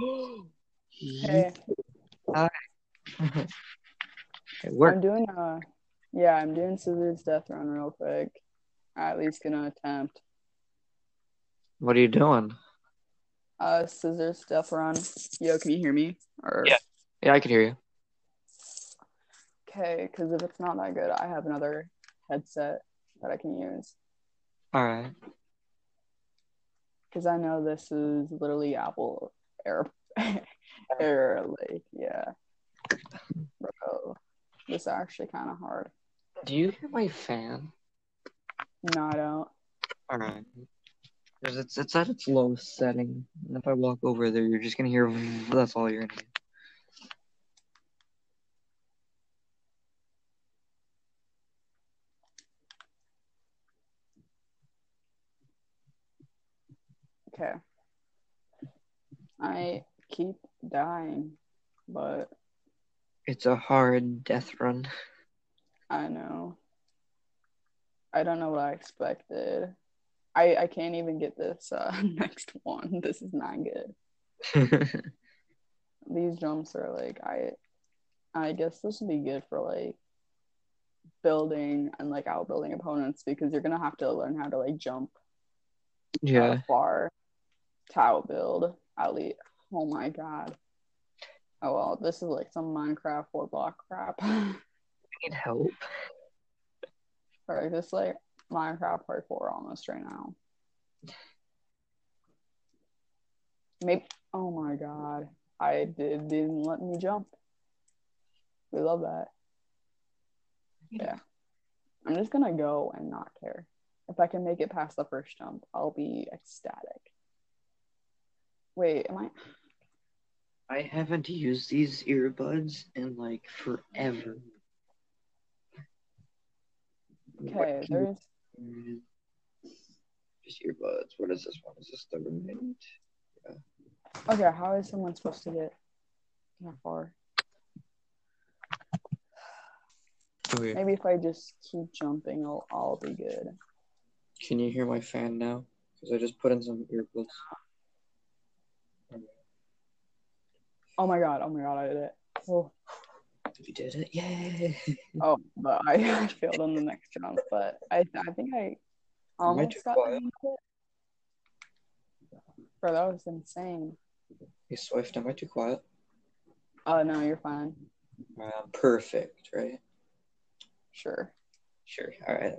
Hey, It worked. I'm doing uh yeah, I'm doing scissors death run real quick. At least gonna attempt. What are you doing? Uh scissors death run. Yo, can you hear me? Or Yeah. Yeah, I can hear you. okay, because if it's not that good, I have another headset that I can use. All right. Because I know this is literally Apple Air Air like yeah. Bro, this is actually kind of hard. Do you hear my fan? No, I don't. All right. Because it's it's at its lowest setting, and if I walk over there, you're just gonna hear. That's all you're gonna hear. Okay. I keep dying, but It's a hard death run. I know. I don't know what I expected. I I can't even get this uh, next one. This is not good. These jumps are like I I guess this would be good for like building and like outbuilding opponents because you're gonna have to learn how to like jump yeah. far to outbuild least. Oh my god. Oh well, this is like some Minecraft four block crap. I need help. or just like Minecraft parkour almost right now. Maybe. Oh my god, I did didn't let me jump. We love that. Yeah, I'm just gonna go and not care. If I can make it past the first jump, I'll be ecstatic. Wait, am I? I haven't used these earbuds in like forever. Okay, there's. Just earbuds. What is this one? Is this the roommate? Yeah. Okay, how is someone supposed to get that far? Okay. Maybe if I just keep jumping, I'll, I'll be good. Can you hear my fan now? Because I just put in some earbuds. Oh my god, oh my god, I did it. Oh, You did it. Yay! oh but I, I failed on the next jump, but I I think I almost got quiet? the hang of it. Bro, that was insane. Hey, Swift, am I too quiet? Oh no, you're fine. Um, perfect, right? Sure. Sure. All right.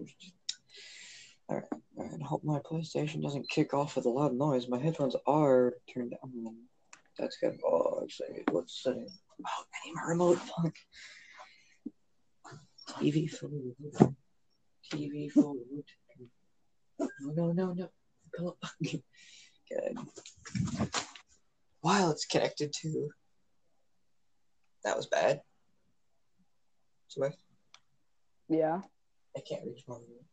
All right. All right. Hope my PlayStation doesn't kick off with a loud noise. My headphones are turned down. That's good. Oh, actually, let's see. Oh, I need my remote. Fuck. TV food. TV food. No, no, no, no. Go. Good. While it's connected to. That was bad. Swift. Yeah. I can't reach my remote.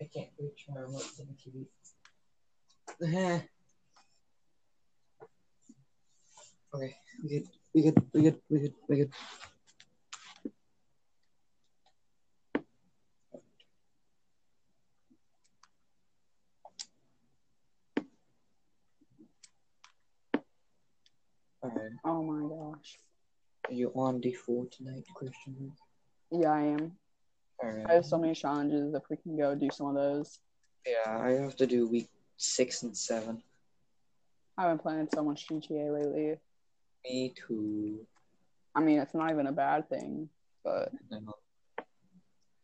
I can't reach my remote from the TV. Okay, we good. We good. We good. We good. We good. Oh my gosh. Are you on D4 tonight, Christian? Yeah, I am. Alright. I have so many challenges. If we can go do some of those. Yeah, I have to do week six and seven. I've been playing so much GTA lately. Me too. I mean, it's not even a bad thing, but No.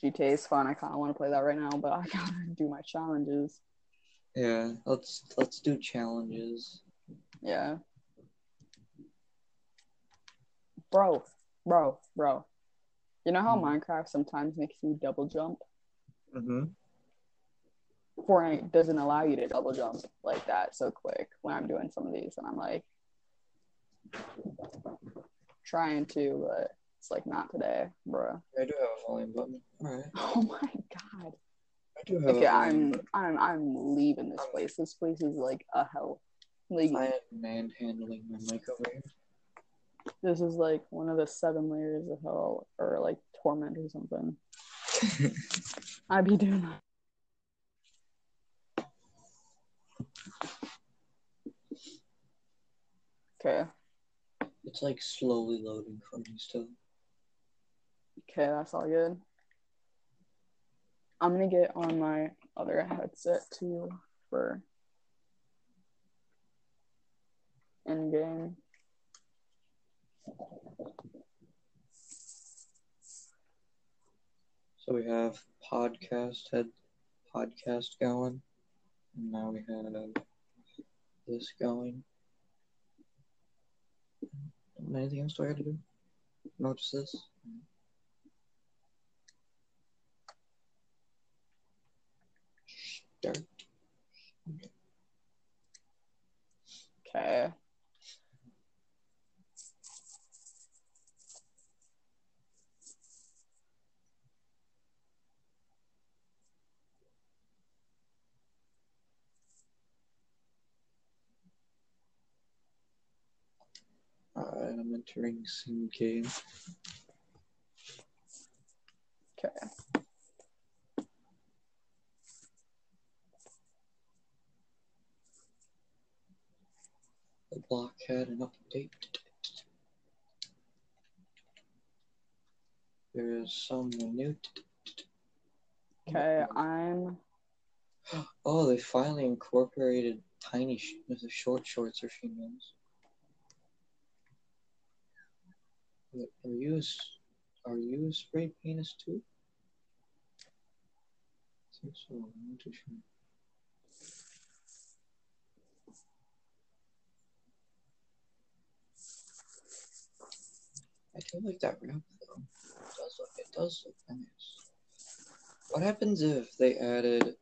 GTA is fun. I kind of want to play that right now, but I gotta do my challenges. Yeah, let's let's do challenges. Yeah. Bro, bro, bro. You know how Hmm. Minecraft sometimes makes you double jump? Mm-hmm. Fortnite doesn't allow you to double jump like that so quick when I'm doing some of these, and I'm like trying to, but it's like not today, bro. I do have a volume button. Oh my god. I do have Okay, a volume I'm button. I'm I'm leaving this place. This place is like a hell. Like I am manhandling my mic over here. this is like one of the seven layers of hell or like torment or something. I'd be doing that. Okay. It's like slowly loading for me still. Okay, that's all good. I'm gonna get on my other headset too for in game. So we have podcast head podcast going. Now we have this going. Anything else do I have to do? Notice this. Start. Okay. Alright, I'm entering sim game. Okay. The block had an update. There is some new. Okay, I'm Oh, they finally incorporated tiny sh- with the short shorts for females. Are you are you spray penis too? I think so. I'm not too sure. I do like that wrap though. It does look it does look nice. What happens if they added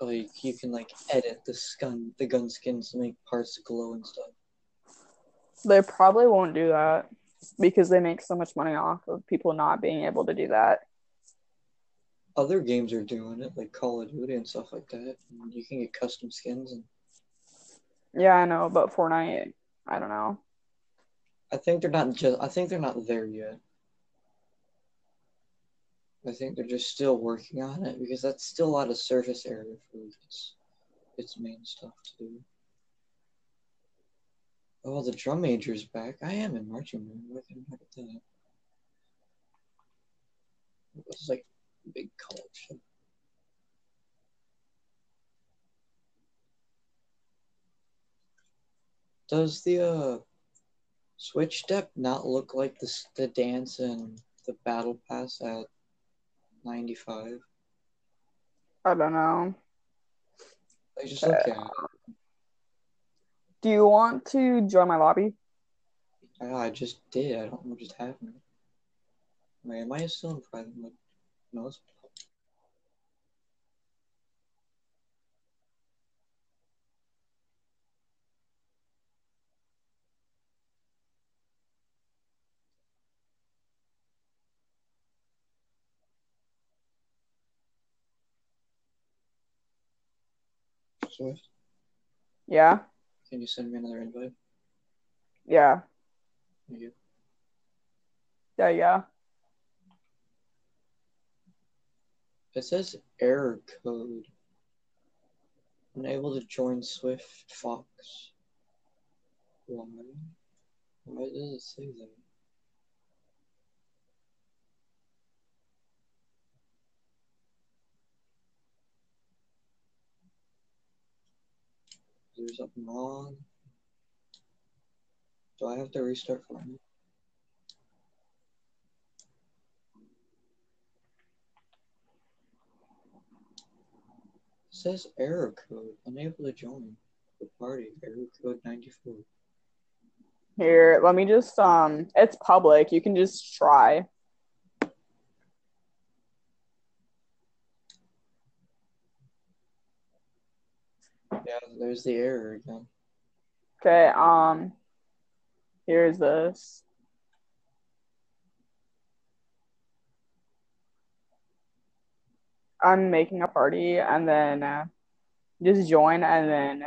like you can like edit the skin the gun skins to make parts glow and stuff? they probably won't do that because they make so much money off of people not being able to do that. Other games are doing it, like Call of Duty and stuff like that. You can get custom skins and Yeah, I know, but Fortnite, I don't know. I think they're not just. I think they're not there yet. I think they're just still working on it because that's still a lot of surface area for its its main stuff to do. Oh, the drum major's back. I am in marching band. I at that? It was like a big collection. Does the uh switch step not look like the the dance in the battle pass at 95? I don't know. Like just look at it. Do you want to join my lobby? I, I just did. I don't know what just happened. Wait, am I still in private mode? No, it's Yeah, Can you send me another invite? yeah, Thank you. yeah, yeah. It says error code. Unable to join Swift Fox. Why? Why does it say that? There something wrong? Do I have to restart? It says error code. Unable to join the party. Error code 94. Here, let me just um it's public. You can just try. Yeah, there's the error again. Okay, um here's this. I'm making a party and then uh, just join and then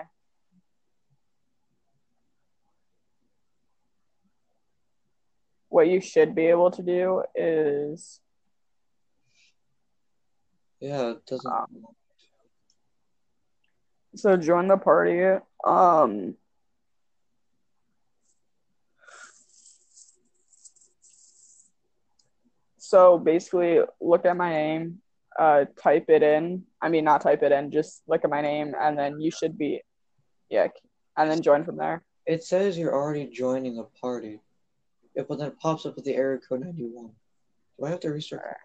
what you should be able to do is Yeah, it doesn't. Um, so join the party. Um, so basically, look at my name, uh, type it in. I mean, not type it in, just look at my name, and then you should be, yeah, and then join from there. It says you're already joining a party, but then it pops up with the error code 91. Do I have to restart?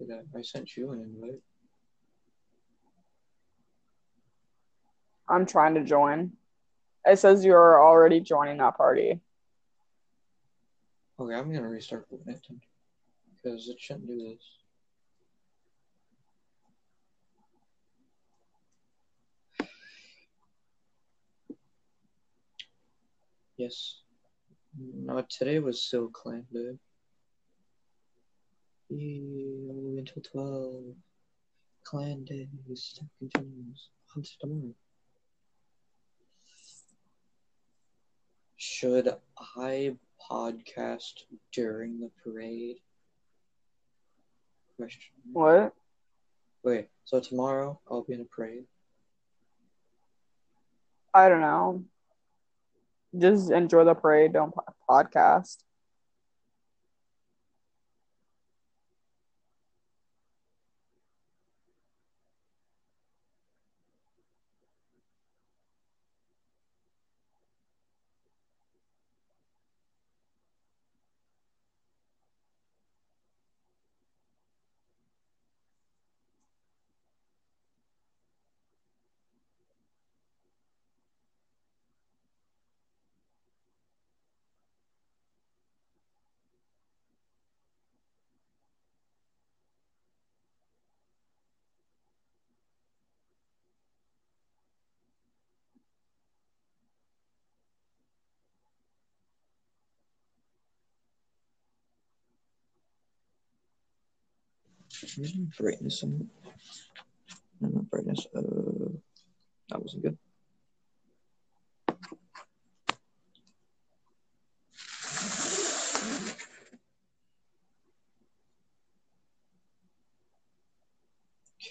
Did I, I sent you an invite. I'm trying to join. It says you're already joining that party. Okay, I'm gonna restart the it because it shouldn't do this. Yes. Mm, no, today was still clan day. Until 12. Clan day still continues. Tomorrow. Should I podcast during the parade? Question. What? Wait, so tomorrow I'll be in a parade? I don't know. Just enjoy the parade. Don't podcast. Brightness on no, not brightness. Uh, that wasn't good.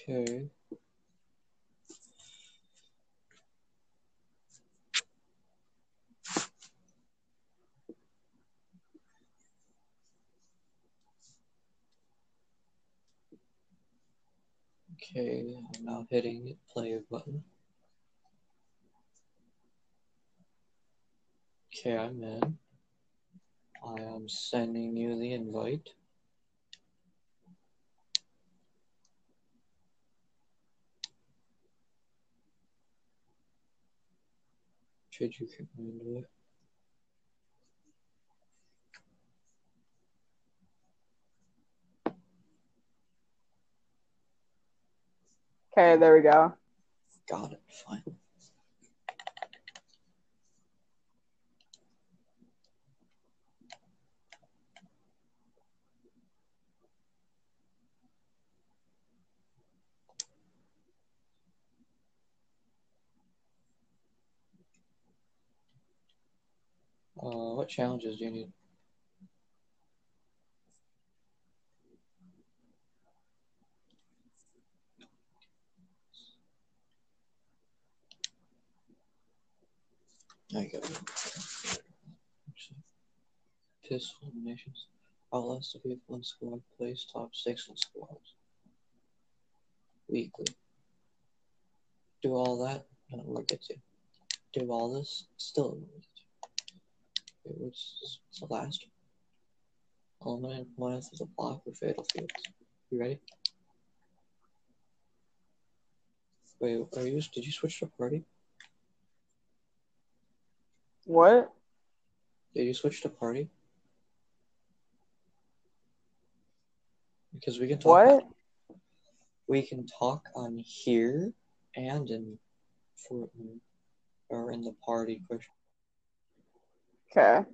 Okay. Okay, I'm now hitting play button. Okay, I'm in. I am sending you the invite. Should you come into it? Okay, there we go. Got it. Fine. Uh, what challenges do you need? I got it. Piss eliminations. Outlast the in squad plays top six in squads. Weekly. Do all that, and it will get you. Do all this, still it will get you. Okay, what's, what's the last one? Eliminate opponents as a block or fatal fields. You ready? Wait, are you? Did you switch to party? What? Did you switch to party? Because we can talk. What? We can talk on here and in Fortnite or in the party question. Okay.